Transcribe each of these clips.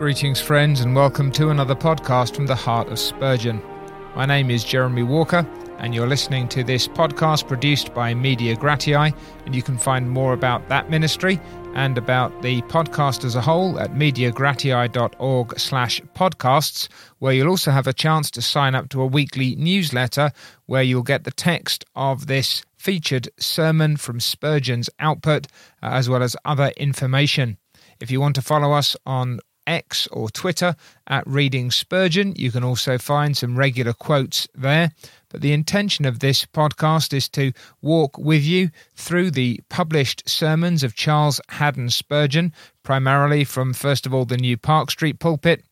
Greetings, friends, and welcome to another podcast from the heart of Spurgeon. My name is Jeremy Walker, and you're listening to this podcast produced by Media Gratiae, and you can find more about that ministry and about the podcast as a whole at mediagratiae.org slash podcasts, where you'll also have a chance to sign up to a weekly newsletter where you'll get the text of this featured sermon from Spurgeon's output, uh, as well as other information. If you want to follow us on X or Twitter at Reading Spurgeon. You can also find some regular quotes there. But the intention of this podcast is to walk with you through the published sermons of Charles Haddon Spurgeon, primarily from, first of all, the new Park Street pulpit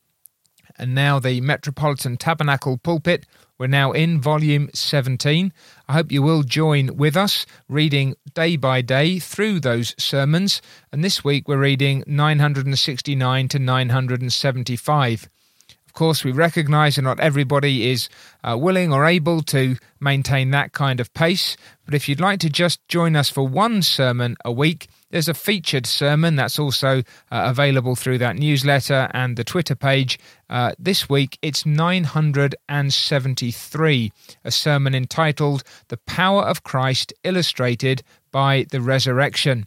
and now the Metropolitan Tabernacle pulpit. We're now in volume 17. I hope you will join with us, reading day by day through those sermons. And this week we're reading 969 to 975. Of course, we recognise that not everybody is uh, willing or able to maintain that kind of pace, but if you'd like to just join us for one sermon a week, there's a featured sermon that's also uh, available through that newsletter and the Twitter page. Uh, this week it's 973, a sermon entitled The Power of Christ Illustrated by the Resurrection.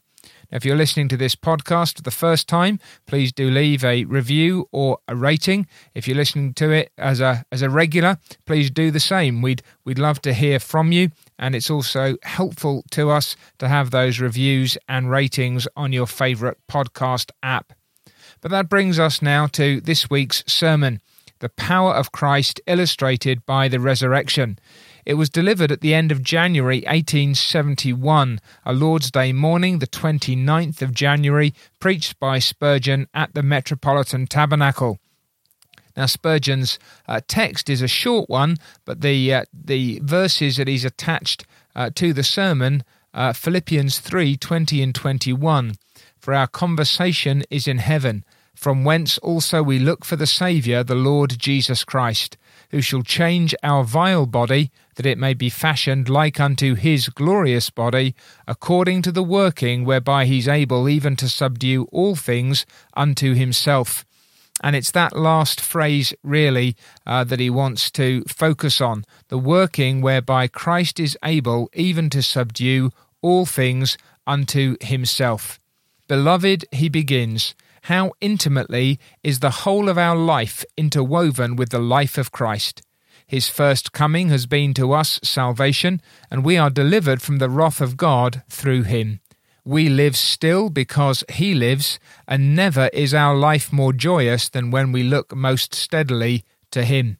If you're listening to this podcast for the first time, please do leave a review or a rating. If you're listening to it as a as a regular, please do the same. We'd we'd love to hear from you, and it's also helpful to us to have those reviews and ratings on your favorite podcast app. But that brings us now to this week's sermon, The Power of Christ Illustrated by the Resurrection. It was delivered at the end of January 1871, a Lord's Day morning, the 29th of January, preached by Spurgeon at the Metropolitan Tabernacle. Now Spurgeon's uh, text is a short one, but the uh, the verses that he's attached uh, to the sermon, uh, Philippians three twenty and twenty one, for our conversation is in heaven, from whence also we look for the Saviour, the Lord Jesus Christ, who shall change our vile body, that it may be fashioned like unto his glorious body, according to the working whereby he's able even to subdue all things unto himself. And it's that last phrase, really, uh, that he wants to focus on the working whereby Christ is able even to subdue all things unto himself. Beloved, he begins, how intimately is the whole of our life interwoven with the life of Christ. His first coming has been to us salvation, and we are delivered from the wrath of God through him. We live still because he lives, and never is our life more joyous than when we look most steadily to him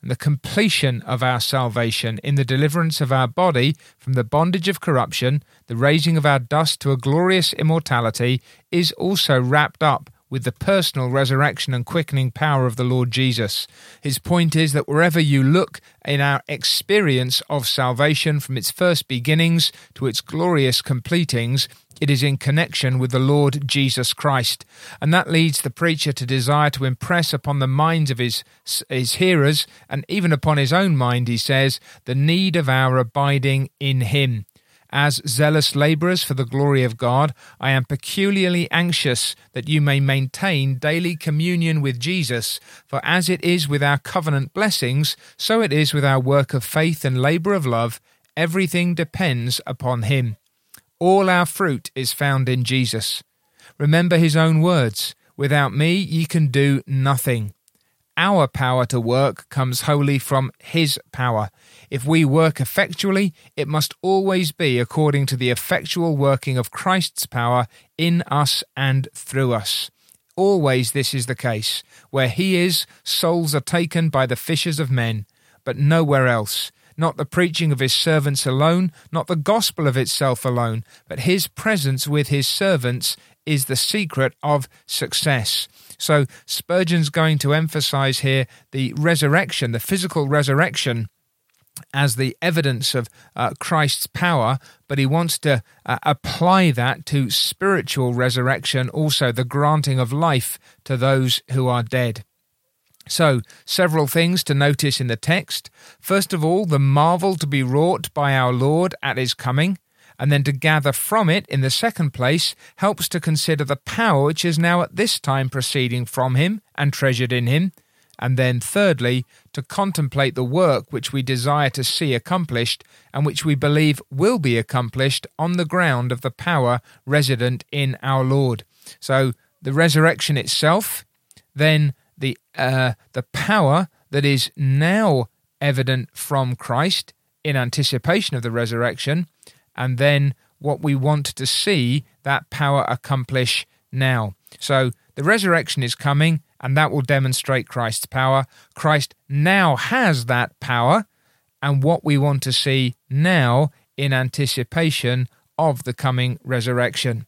and the completion of our salvation in the deliverance of our body from the bondage of corruption, the raising of our dust to a glorious immortality, is also wrapped up with the personal resurrection and quickening power of the Lord Jesus. His point is that wherever you look in our experience of salvation from its first beginnings to its glorious completings, it is in connection with the Lord Jesus Christ. And that leads the preacher to desire to impress upon the minds of his, his hearers, and even upon his own mind, he says, the need of our abiding in him. As zealous labourers for the glory of God, I am peculiarly anxious that you may maintain daily communion with Jesus, for as it is with our covenant blessings, so it is with our work of faith and labour of love. Everything depends upon Him. All our fruit is found in Jesus. Remember His own words Without me ye can do nothing. Our power to work comes wholly from His power. If we work effectually, it must always be according to the effectual working of Christ's power in us and through us. Always this is the case. Where He is, souls are taken by the fishers of men, but nowhere else. Not the preaching of His servants alone, not the gospel of itself alone, but His presence with His servants is the secret of success. So Spurgeon's going to emphasize here the resurrection, the physical resurrection as the evidence of uh, Christ's power, but he wants to uh, apply that to spiritual resurrection, also the granting of life to those who are dead. So, several things to notice in the text. First of all, the marvel to be wrought by our Lord at his coming. And then to gather from it, in the second place, helps to consider the power which is now at this time proceeding from him and treasured in him. And then, thirdly, to contemplate the work which we desire to see accomplished and which we believe will be accomplished on the ground of the power resident in our Lord. So, the resurrection itself, then the uh, the power that is now evident from Christ in anticipation of the resurrection, and then what we want to see that power accomplish now. So the resurrection is coming, and that will demonstrate Christ's power. Christ now has that power, and what we want to see now in anticipation of the coming resurrection.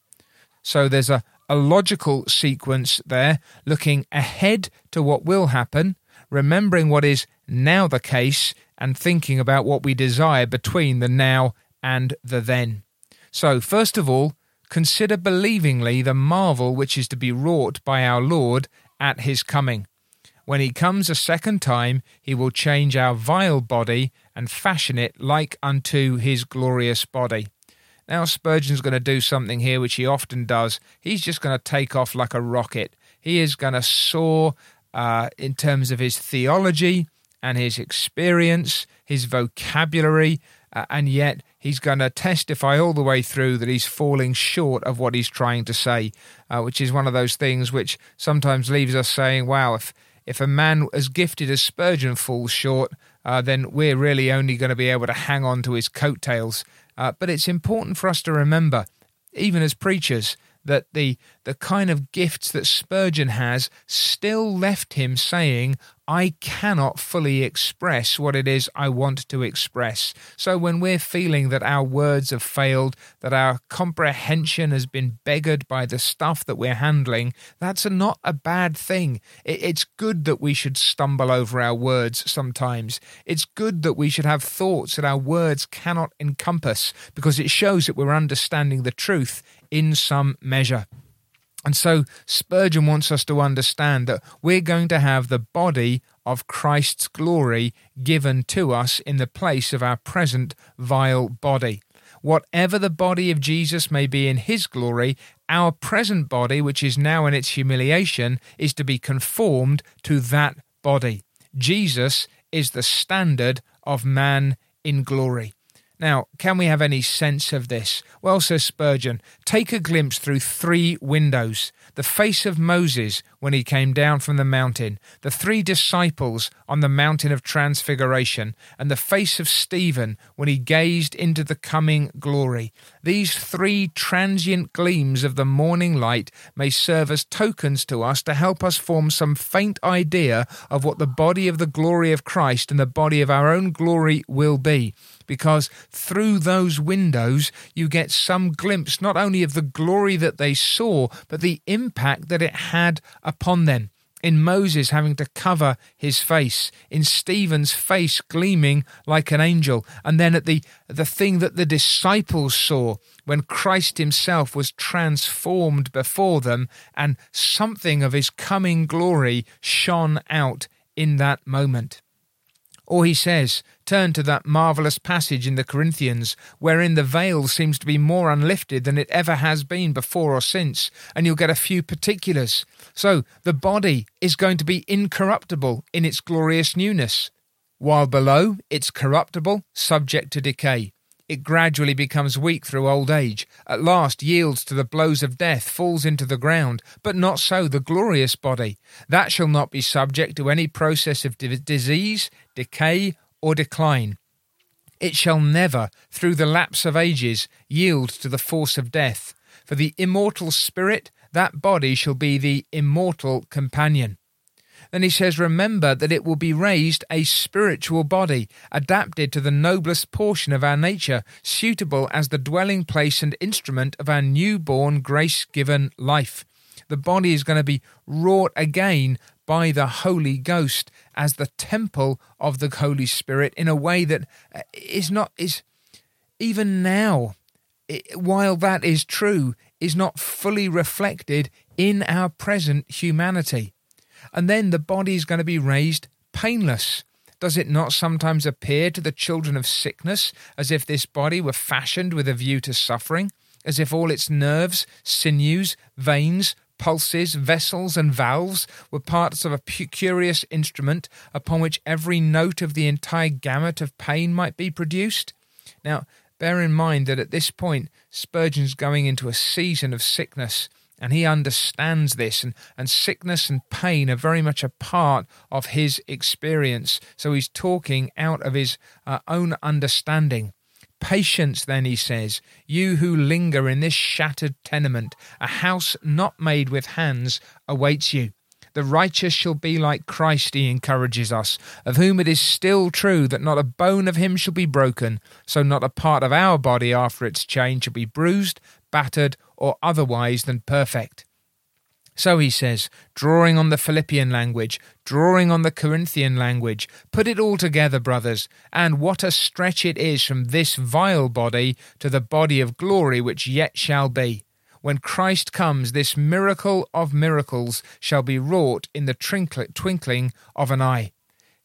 So there's a, a logical sequence there, looking ahead to what will happen, remembering what is now the case, and thinking about what we desire between the now and the then. So, first of all, consider believingly the marvel which is to be wrought by our Lord at his coming. When he comes a second time, he will change our vile body and fashion it like unto his glorious body. Now, Spurgeon's going to do something here which he often does. He's just going to take off like a rocket. He is going to soar uh, in terms of his theology and his experience, his vocabulary, uh, and yet he's going to testify all the way through that he's falling short of what he's trying to say, uh, which is one of those things which sometimes leaves us saying, wow, if, if a man as gifted as Spurgeon falls short, uh, then we're really only going to be able to hang on to his coattails. Uh, but it's important for us to remember, even as preachers, that the the kind of gifts that Spurgeon has still left him saying, I cannot fully express what it is I want to express. So when we're feeling that our words have failed, that our comprehension has been beggared by the stuff that we're handling, that's not a bad thing. It's good that we should stumble over our words sometimes. It's good that we should have thoughts that our words cannot encompass because it shows that we're understanding the truth in some measure. And so Spurgeon wants us to understand that we're going to have the body of Christ's glory given to us in the place of our present vile body. Whatever the body of Jesus may be in his glory, our present body, which is now in its humiliation, is to be conformed to that body. Jesus is the standard of man in glory. Now, can we have any sense of this? Well, says Spurgeon, take a glimpse through three windows the face of Moses when he came down from the mountain, the three disciples on the mountain of transfiguration, and the face of Stephen when he gazed into the coming glory. These three transient gleams of the morning light may serve as tokens to us to help us form some faint idea of what the body of the glory of Christ and the body of our own glory will be. Because through those windows you get some glimpse not only of the glory that they saw, but the impact that it had upon them in Moses having to cover his face, in Stephen's face gleaming like an angel, and then at the the thing that the disciples saw when Christ himself was transformed before them, and something of his coming glory shone out in that moment. Or he says, turn to that marvellous passage in the Corinthians, wherein the veil seems to be more unlifted than it ever has been before or since, and you'll get a few particulars. So the body is going to be incorruptible in its glorious newness, while below it's corruptible, subject to decay. It gradually becomes weak through old age, at last yields to the blows of death, falls into the ground. But not so the glorious body. That shall not be subject to any process of disease, decay, or decline. It shall never, through the lapse of ages, yield to the force of death. For the immortal spirit, that body shall be the immortal companion. Then he says, Remember that it will be raised a spiritual body, adapted to the noblest portion of our nature, suitable as the dwelling place and instrument of our new-born, grace given life. The body is going to be wrought again by the Holy Ghost as the temple of the Holy Spirit in a way that uh, not is even now while that is true is not fully reflected in our present humanity and then the body is going to be raised painless. Does it not sometimes appear to the children of sickness as if this body were fashioned with a view to suffering, as if all its nerves, sinews, veins, pulses, vessels, and valves were parts of a curious instrument upon which every note of the entire gamut of pain might be produced? Now, bear in mind that at this point, Spurgeon's going into a season of sickness and he understands this, and, and sickness and pain are very much a part of his experience. So he's talking out of his uh, own understanding. Patience, then, he says, you who linger in this shattered tenement, a house not made with hands awaits you. The righteous shall be like Christ, he encourages us, of whom it is still true that not a bone of him shall be broken, so not a part of our body after its change shall be bruised, battered, or otherwise than perfect. So he says, drawing on the Philippian language, drawing on the Corinthian language, put it all together, brothers, and what a stretch it is from this vile body to the body of glory which yet shall be. When Christ comes, this miracle of miracles shall be wrought in the twinkling of an eye.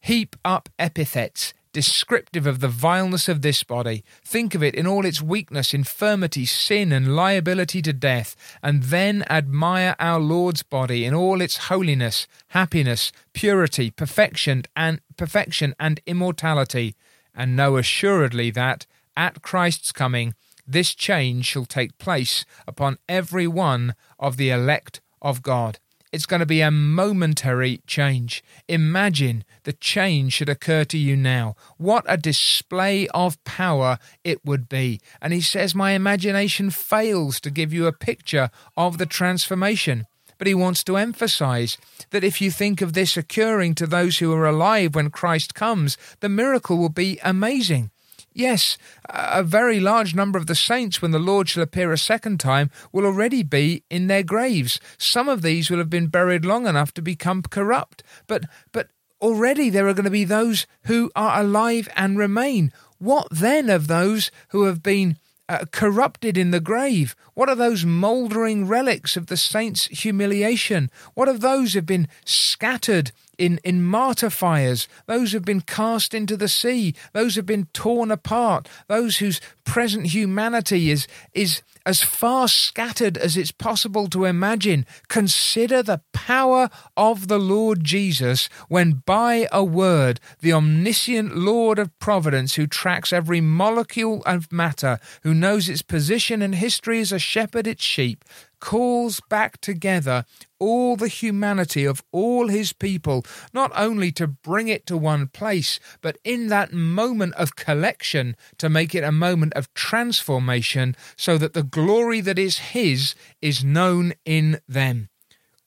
Heap up epithets, descriptive of the vileness of this body. Think of it in all its weakness, infirmity, sin, and liability to death, and then admire our Lord's body in all its holiness, happiness, purity, perfection, and perfection and immortality, and know assuredly that at Christ's coming this change shall take place upon every one of the elect of God. It's going to be a momentary change. Imagine the change should occur to you now. What a display of power it would be. And he says, My imagination fails to give you a picture of the transformation. But he wants to emphasize that if you think of this occurring to those who are alive when Christ comes, the miracle will be amazing. Yes, a very large number of the saints, when the Lord shall appear a second time, will already be in their graves. Some of these will have been buried long enough to become corrupt. But, but already there are going to be those who are alive and remain. What then of those who have been uh, corrupted in the grave? What are those mouldering relics of the saints' humiliation? What of those who have been scattered in, in martyr fires, those who have been cast into the sea, those who have been torn apart, those whose present humanity is, is as far scattered as it's possible to imagine. Consider the power of the Lord Jesus when, by a word, the omniscient Lord of providence, who tracks every molecule of matter, who knows its position and history as a shepherd its sheep, calls back together all the humanity of all his people, not only to bring it to one place, but in that moment of collection to make it a moment of transformation, so that the glory that is his is known in them.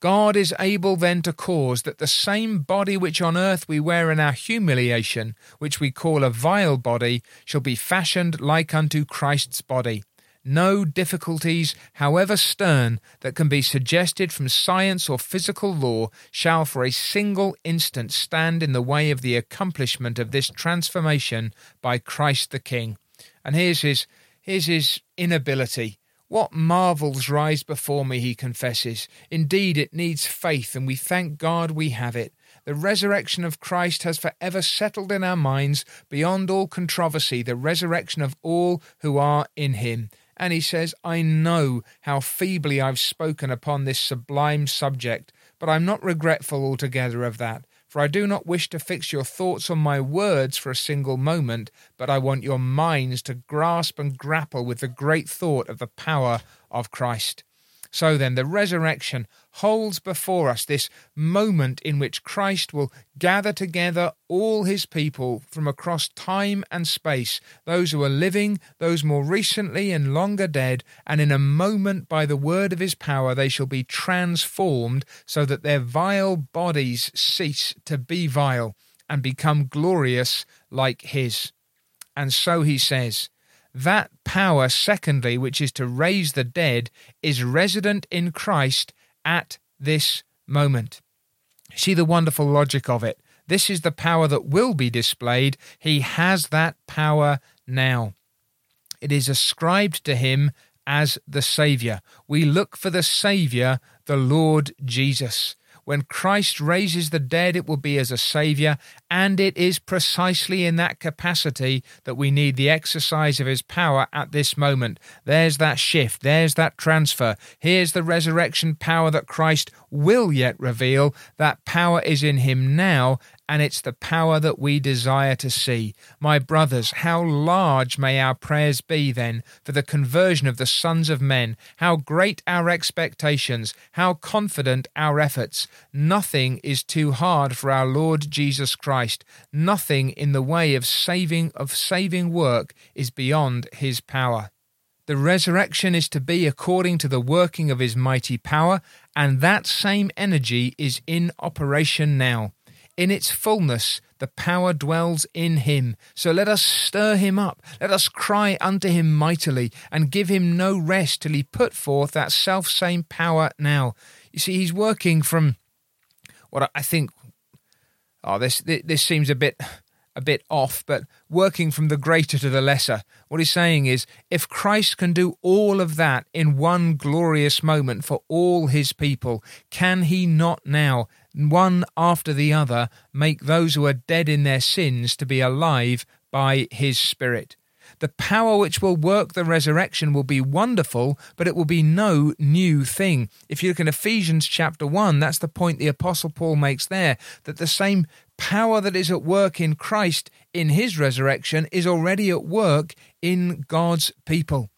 God is able then to cause that the same body which on earth we wear in our humiliation, which we call a vile body, shall be fashioned like unto Christ's body no difficulties, however stern, that can be suggested from science or physical law shall for a single instant stand in the way of the accomplishment of this transformation by Christ the King. And here's his, here's his inability. What marvels rise before me, he confesses. Indeed, it needs faith, and we thank God we have it. The resurrection of Christ has forever settled in our minds beyond all controversy the resurrection of all who are in him. And he says, I know how feebly I've spoken upon this sublime subject, but I'm not regretful altogether of that. For I do not wish to fix your thoughts on my words for a single moment, but I want your minds to grasp and grapple with the great thought of the power of Christ. So then, the resurrection holds before us this moment in which Christ will gather together all his people from across time and space, those who are living, those more recently and longer dead, and in a moment by the word of his power they shall be transformed so that their vile bodies cease to be vile and become glorious like his. And so he says, that power, secondly, which is to raise the dead, is resident in Christ at this moment. See the wonderful logic of it. This is the power that will be displayed. He has that power now. It is ascribed to him as the Saviour. We look for the Saviour, the Lord Jesus. When Christ raises the dead, it will be as a Saviour, and it is precisely in that capacity that we need the exercise of His power at this moment. There's that shift, there's that transfer. Here's the resurrection power that Christ will yet reveal. That power is in Him now, and it's the power that we desire to see. My brothers, how large may our prayers be then for the conversion of the sons of men, how great our expectations, how confident our efforts. Nothing is too hard for our Lord Jesus Christ. Nothing in the way of saving of saving work is beyond his power. The resurrection is to be according to the working of his mighty power, and that same energy is in operation now. In its fullness, the power dwells in him. So let us stir him up. Let us cry unto him mightily, and give him no rest till he put forth that self same power now. You see, he's working from what I think. Oh, this this seems a bit a bit off, but working from the greater to the lesser. What he's saying is if Christ can do all of that in one glorious moment for all his people, can he not now, one after the other, make those who are dead in their sins to be alive by his Spirit? The power which will work the resurrection will be wonderful, but it will be no new thing. If you look in Ephesians chapter 1, that's the point the Apostle Paul makes there that the same power that is at work in Christ in his resurrection is already at work in God's people.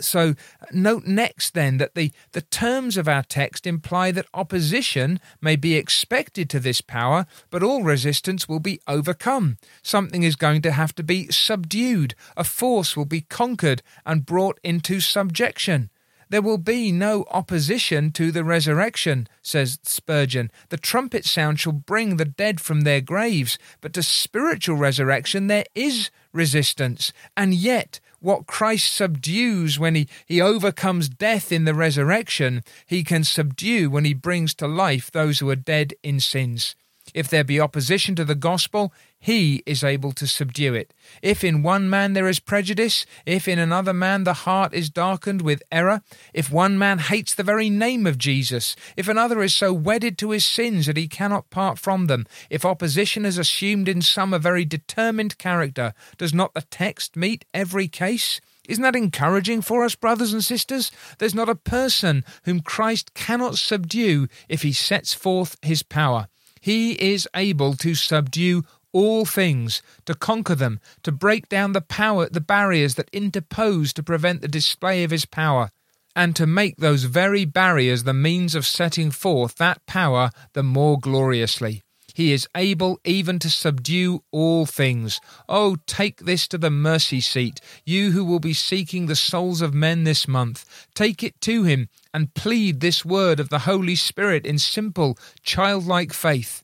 So, note next then that the, the terms of our text imply that opposition may be expected to this power, but all resistance will be overcome. Something is going to have to be subdued, a force will be conquered and brought into subjection. There will be no opposition to the resurrection, says Spurgeon. The trumpet sound shall bring the dead from their graves, but to spiritual resurrection there is resistance. And yet, what Christ subdues when he, he overcomes death in the resurrection, he can subdue when he brings to life those who are dead in sins. If there be opposition to the gospel, he is able to subdue it. If in one man there is prejudice, if in another man the heart is darkened with error, if one man hates the very name of Jesus, if another is so wedded to his sins that he cannot part from them, if opposition is assumed in some a very determined character, does not the text meet every case? Isn't that encouraging for us, brothers and sisters? There's not a person whom Christ cannot subdue if he sets forth his power. He is able to subdue all things, to conquer them, to break down the power, the barriers that interpose to prevent the display of his power, and to make those very barriers the means of setting forth that power the more gloriously. He is able even to subdue all things. Oh, take this to the mercy seat, you who will be seeking the souls of men this month. Take it to him and plead this word of the Holy Spirit in simple, childlike faith.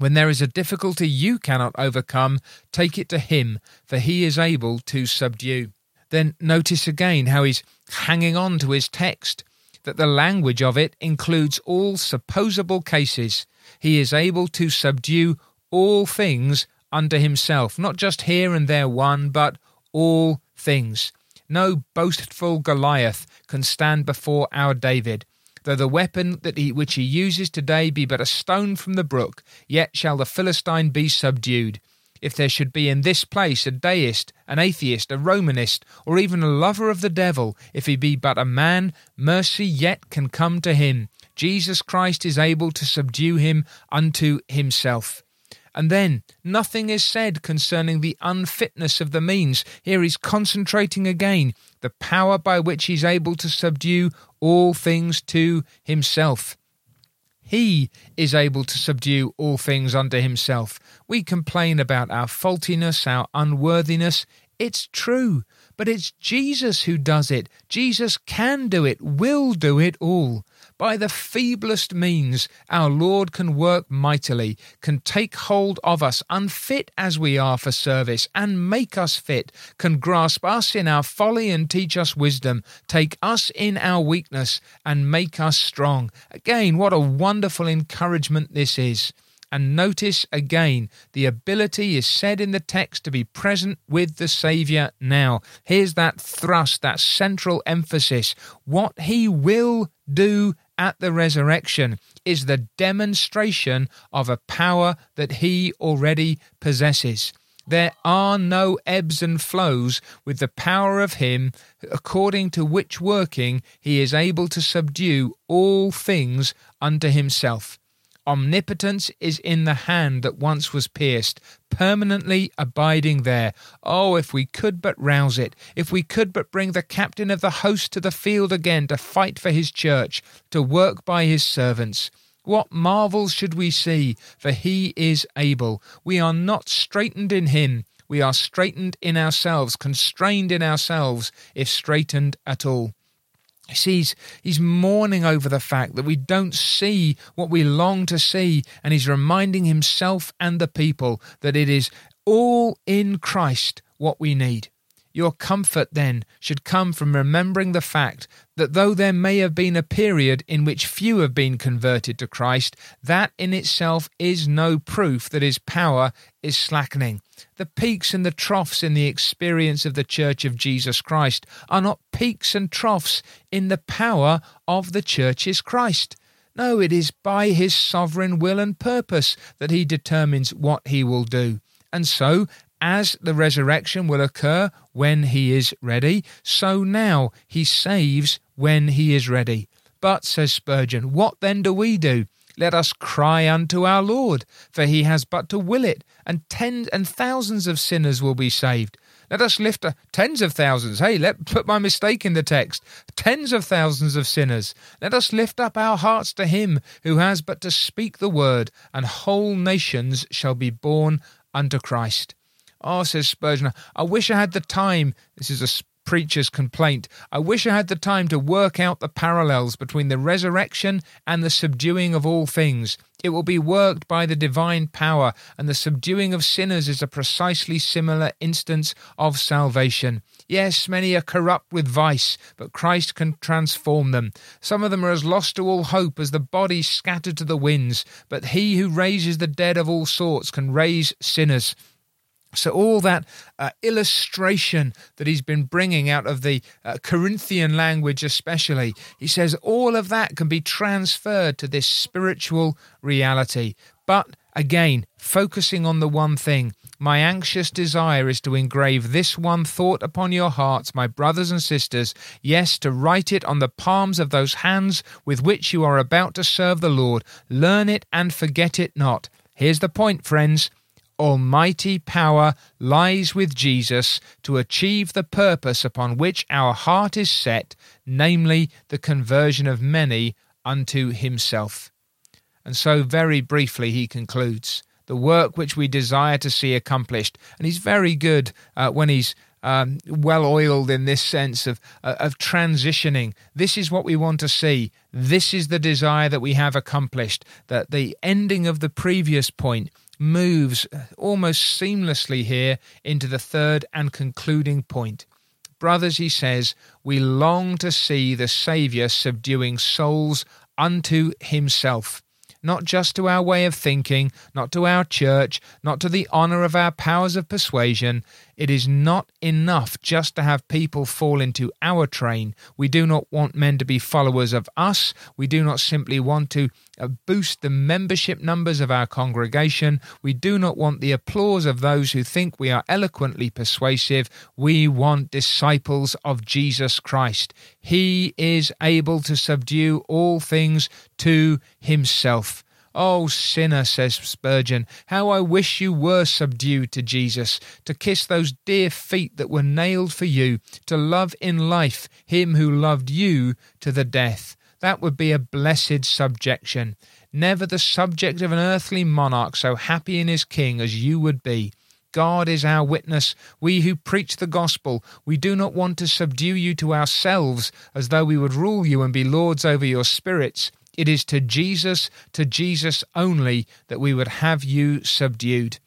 When there is a difficulty you cannot overcome, take it to him, for he is able to subdue. Then notice again how he's hanging on to his text, that the language of it includes all supposable cases he is able to subdue all things under himself, not just here and there one, but all things. No boastful Goliath can stand before our David. Though the weapon that he, which he uses today be but a stone from the brook, yet shall the Philistine be subdued. If there should be in this place a deist, an atheist, a Romanist, or even a lover of the devil, if he be but a man, mercy yet can come to him, Jesus Christ is able to subdue him unto himself. And then nothing is said concerning the unfitness of the means. Here he's concentrating again the power by which he's able to subdue all things to himself. He is able to subdue all things unto himself. We complain about our faultiness, our unworthiness. It's true, but it's Jesus who does it. Jesus can do it, will do it all. By the feeblest means, our Lord can work mightily, can take hold of us, unfit as we are for service, and make us fit, can grasp us in our folly and teach us wisdom, take us in our weakness and make us strong. Again, what a wonderful encouragement this is. And notice again, the ability is said in the text to be present with the Saviour now. Here's that thrust, that central emphasis. What he will do at the resurrection is the demonstration of a power that he already possesses. There are no ebbs and flows with the power of him, according to which working he is able to subdue all things unto himself. Omnipotence is in the hand that once was pierced, permanently abiding there. Oh, if we could but rouse it, if we could but bring the captain of the host to the field again to fight for his church, to work by his servants. What marvels should we see? For he is able. We are not straitened in him. We are straitened in ourselves, constrained in ourselves, if straitened at all. He's, he's mourning over the fact that we don't see what we long to see, and he's reminding himself and the people that it is all in Christ what we need. Your comfort, then, should come from remembering the fact that though there may have been a period in which few have been converted to Christ, that in itself is no proof that his power is slackening. The peaks and the troughs in the experience of the Church of Jesus Christ are not peaks and troughs in the power of the Church's Christ. No, it is by his sovereign will and purpose that he determines what he will do. And so, as the resurrection will occur when he is ready, so now he saves when he is ready. But, says Spurgeon, what then do we do? Let us cry unto our Lord, for he has but to will it, and tens and thousands of sinners will be saved. Let us lift a, tens of thousands. Hey, let put my mistake in the text. Tens of thousands of sinners. Let us lift up our hearts to him who has but to speak the word, and whole nations shall be born unto Christ. Oh, says Spurgeon, I wish I had the time. This is a preacher's complaint. I wish I had the time to work out the parallels between the resurrection and the subduing of all things. It will be worked by the divine power, and the subduing of sinners is a precisely similar instance of salvation. Yes, many are corrupt with vice, but Christ can transform them. Some of them are as lost to all hope as the bodies scattered to the winds, but he who raises the dead of all sorts can raise sinners. So, all that uh, illustration that he's been bringing out of the uh, Corinthian language, especially, he says all of that can be transferred to this spiritual reality. But again, focusing on the one thing, my anxious desire is to engrave this one thought upon your hearts, my brothers and sisters, yes, to write it on the palms of those hands with which you are about to serve the Lord. Learn it and forget it not. Here's the point, friends almighty power lies with Jesus to achieve the purpose upon which our heart is set, namely the conversion of many unto himself. And so, very briefly, he concludes the work which we desire to see accomplished. And he's very good uh, when he's um, well oiled in this sense of uh, of transitioning. This is what we want to see. This is the desire that we have accomplished. That the ending of the previous point moves almost seamlessly here into the third and concluding point. Brothers, he says, we long to see the Saviour subduing souls unto himself not just to our way of thinking, not to our church, not to the honour of our powers of persuasion. It is not enough just to have people fall into our train. We do not want men to be followers of us. We do not simply want to Uh, boost the membership numbers of our congregation. We do not want the applause of those who think we are eloquently persuasive. We want disciples of Jesus Christ. He is able to subdue all things to himself. Oh, sinner, says Spurgeon, how I wish you were subdued to Jesus, to kiss those dear feet that were nailed for you, to love in life him who loved you to the death. That would be a blessed subjection. Never the subject of an earthly monarch so happy in his king as you would be. God is our witness. We who preach the gospel, we do not want to subdue you to ourselves as though we would rule you and be lords over your spirits. It is to Jesus, to Jesus only, that we would have you subdued.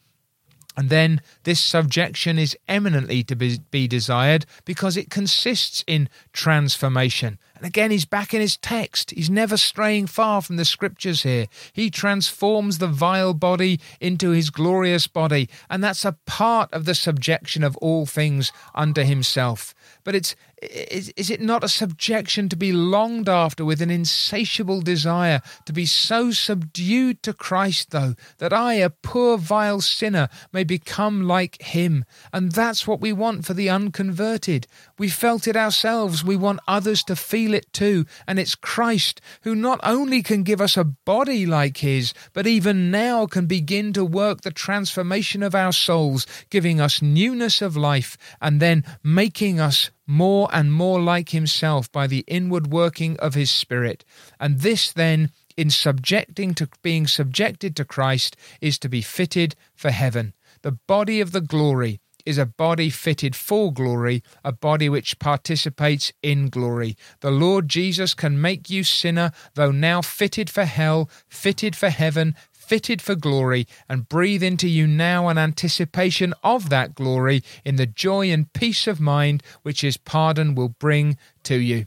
And then this subjection is eminently to be, be, desired because it consists in transformation. And again, he's back in his text. He's never straying far from the scriptures here. He transforms the vile body into his glorious body, and that's a part of the subjection of all things unto himself. But it's is, is it not a subjection to be longed after with an insatiable desire to be so subdued to Christ, though, that I, a poor vile sinner, may become like him? And that's what we want for the unconverted. We felt it ourselves. We want others to feel it too. And it's Christ who not only can give us a body like his, but even now can begin to work the transformation of our souls, giving us newness of life and then making us more and more like himself by the inward working of his Spirit. And this then, in subjecting to being subjected to Christ, is to be fitted for heaven. The body of the glory is a body fitted for glory, a body which participates in glory. The Lord Jesus can make you sinner, though now fitted for hell, fitted for heaven, fitted for glory, and breathe into you now an anticipation of that glory in the joy and peace of mind which his pardon will bring to you.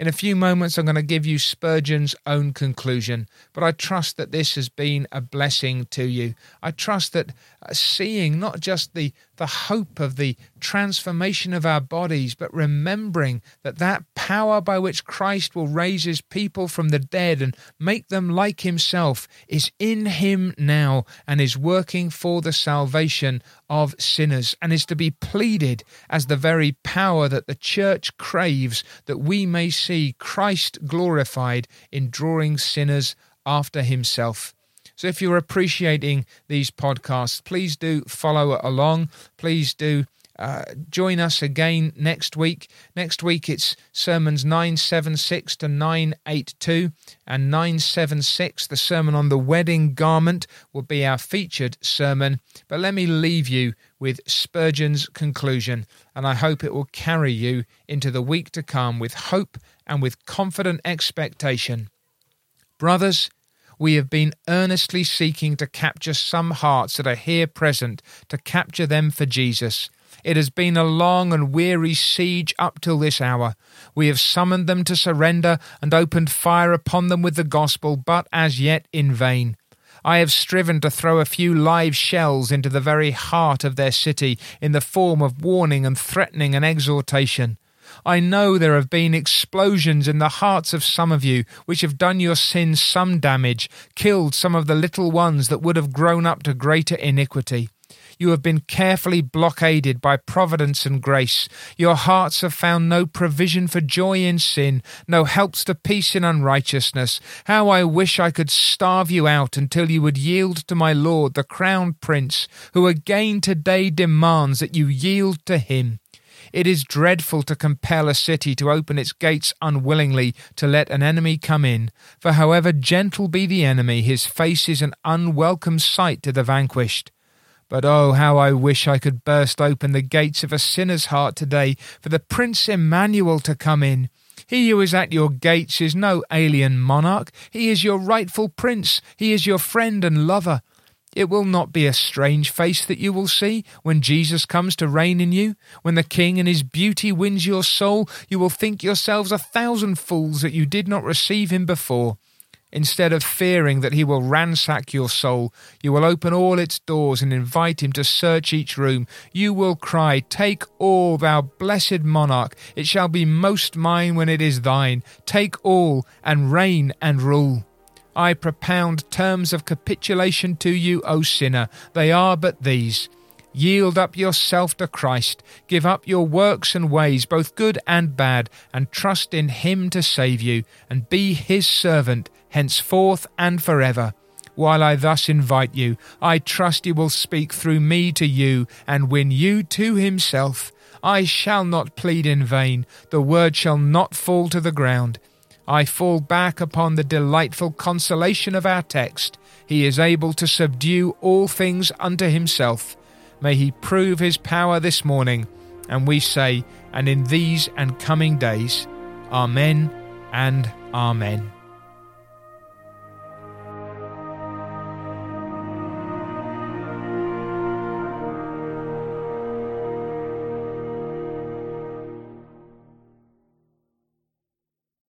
In a few moments, I'm going to give you Spurgeon's own conclusion, but I trust that this has been a blessing to you. I trust that uh, seeing not just the, the hope of the transformation of our bodies, but remembering that that power by which Christ will raise his people from the dead and make them like himself is in him now and is working for the salvation of sinners and is to be pleaded as the very power that the church craves that we may see Christ glorified in drawing sinners after himself. So if you're appreciating these podcasts, please do follow along. Please do uh, join us again next week. Next week it's sermons 976 to 982 and 976. The sermon on the wedding garment will be our featured sermon. But let me leave you with Spurgeon's conclusion, and I hope it will carry you into the week to come with hope and with confident expectation. Brothers, we have been earnestly seeking to capture some hearts that are here present, to capture them for Jesus. It has been a long and weary siege up till this hour. We have summoned them to surrender and opened fire upon them with the gospel, but as yet in vain. I have striven to throw a few live shells into the very heart of their city in the form of warning and threatening and exhortation. I know there have been explosions in the hearts of some of you, which have done your sins some damage, killed some of the little ones that would have grown up to greater iniquity. You have been carefully blockaded by providence and grace. Your hearts have found no provision for joy in sin, no helps to peace in unrighteousness. How I wish I could starve you out until you would yield to my Lord, the crown prince, who again today demands that you yield to him. It is dreadful to compel a city to open its gates unwillingly to let an enemy come in, for however gentle be the enemy, his face is an unwelcome sight to the vanquished. But oh, how I wish I could burst open the gates of a sinner's heart today for the Prince Emmanuel to come in. He who is at your gates is no alien monarch. He is your rightful prince. He is your friend and lover. It will not be a strange face that you will see when Jesus comes to reign in you. When the King in his beauty wins your soul, you will think yourselves a thousand fools that you did not receive him before. Instead of fearing that he will ransack your soul, you will open all its doors and invite him to search each room. You will cry, Take all, thou blessed monarch. It shall be most mine when it is thine. Take all, and reign and rule. I propound terms of capitulation to you, O sinner. They are but these. Yield up yourself to Christ, give up your works and ways, both good and bad, and trust in Him to save you, and be His servant henceforth and forever. While I thus invite you, I trust He will speak through me to you, and win you to Himself. I shall not plead in vain, the word shall not fall to the ground. I fall back upon the delightful consolation of our text. He is able to subdue all things unto himself. May he prove his power this morning. And we say, and in these and coming days, Amen and Amen.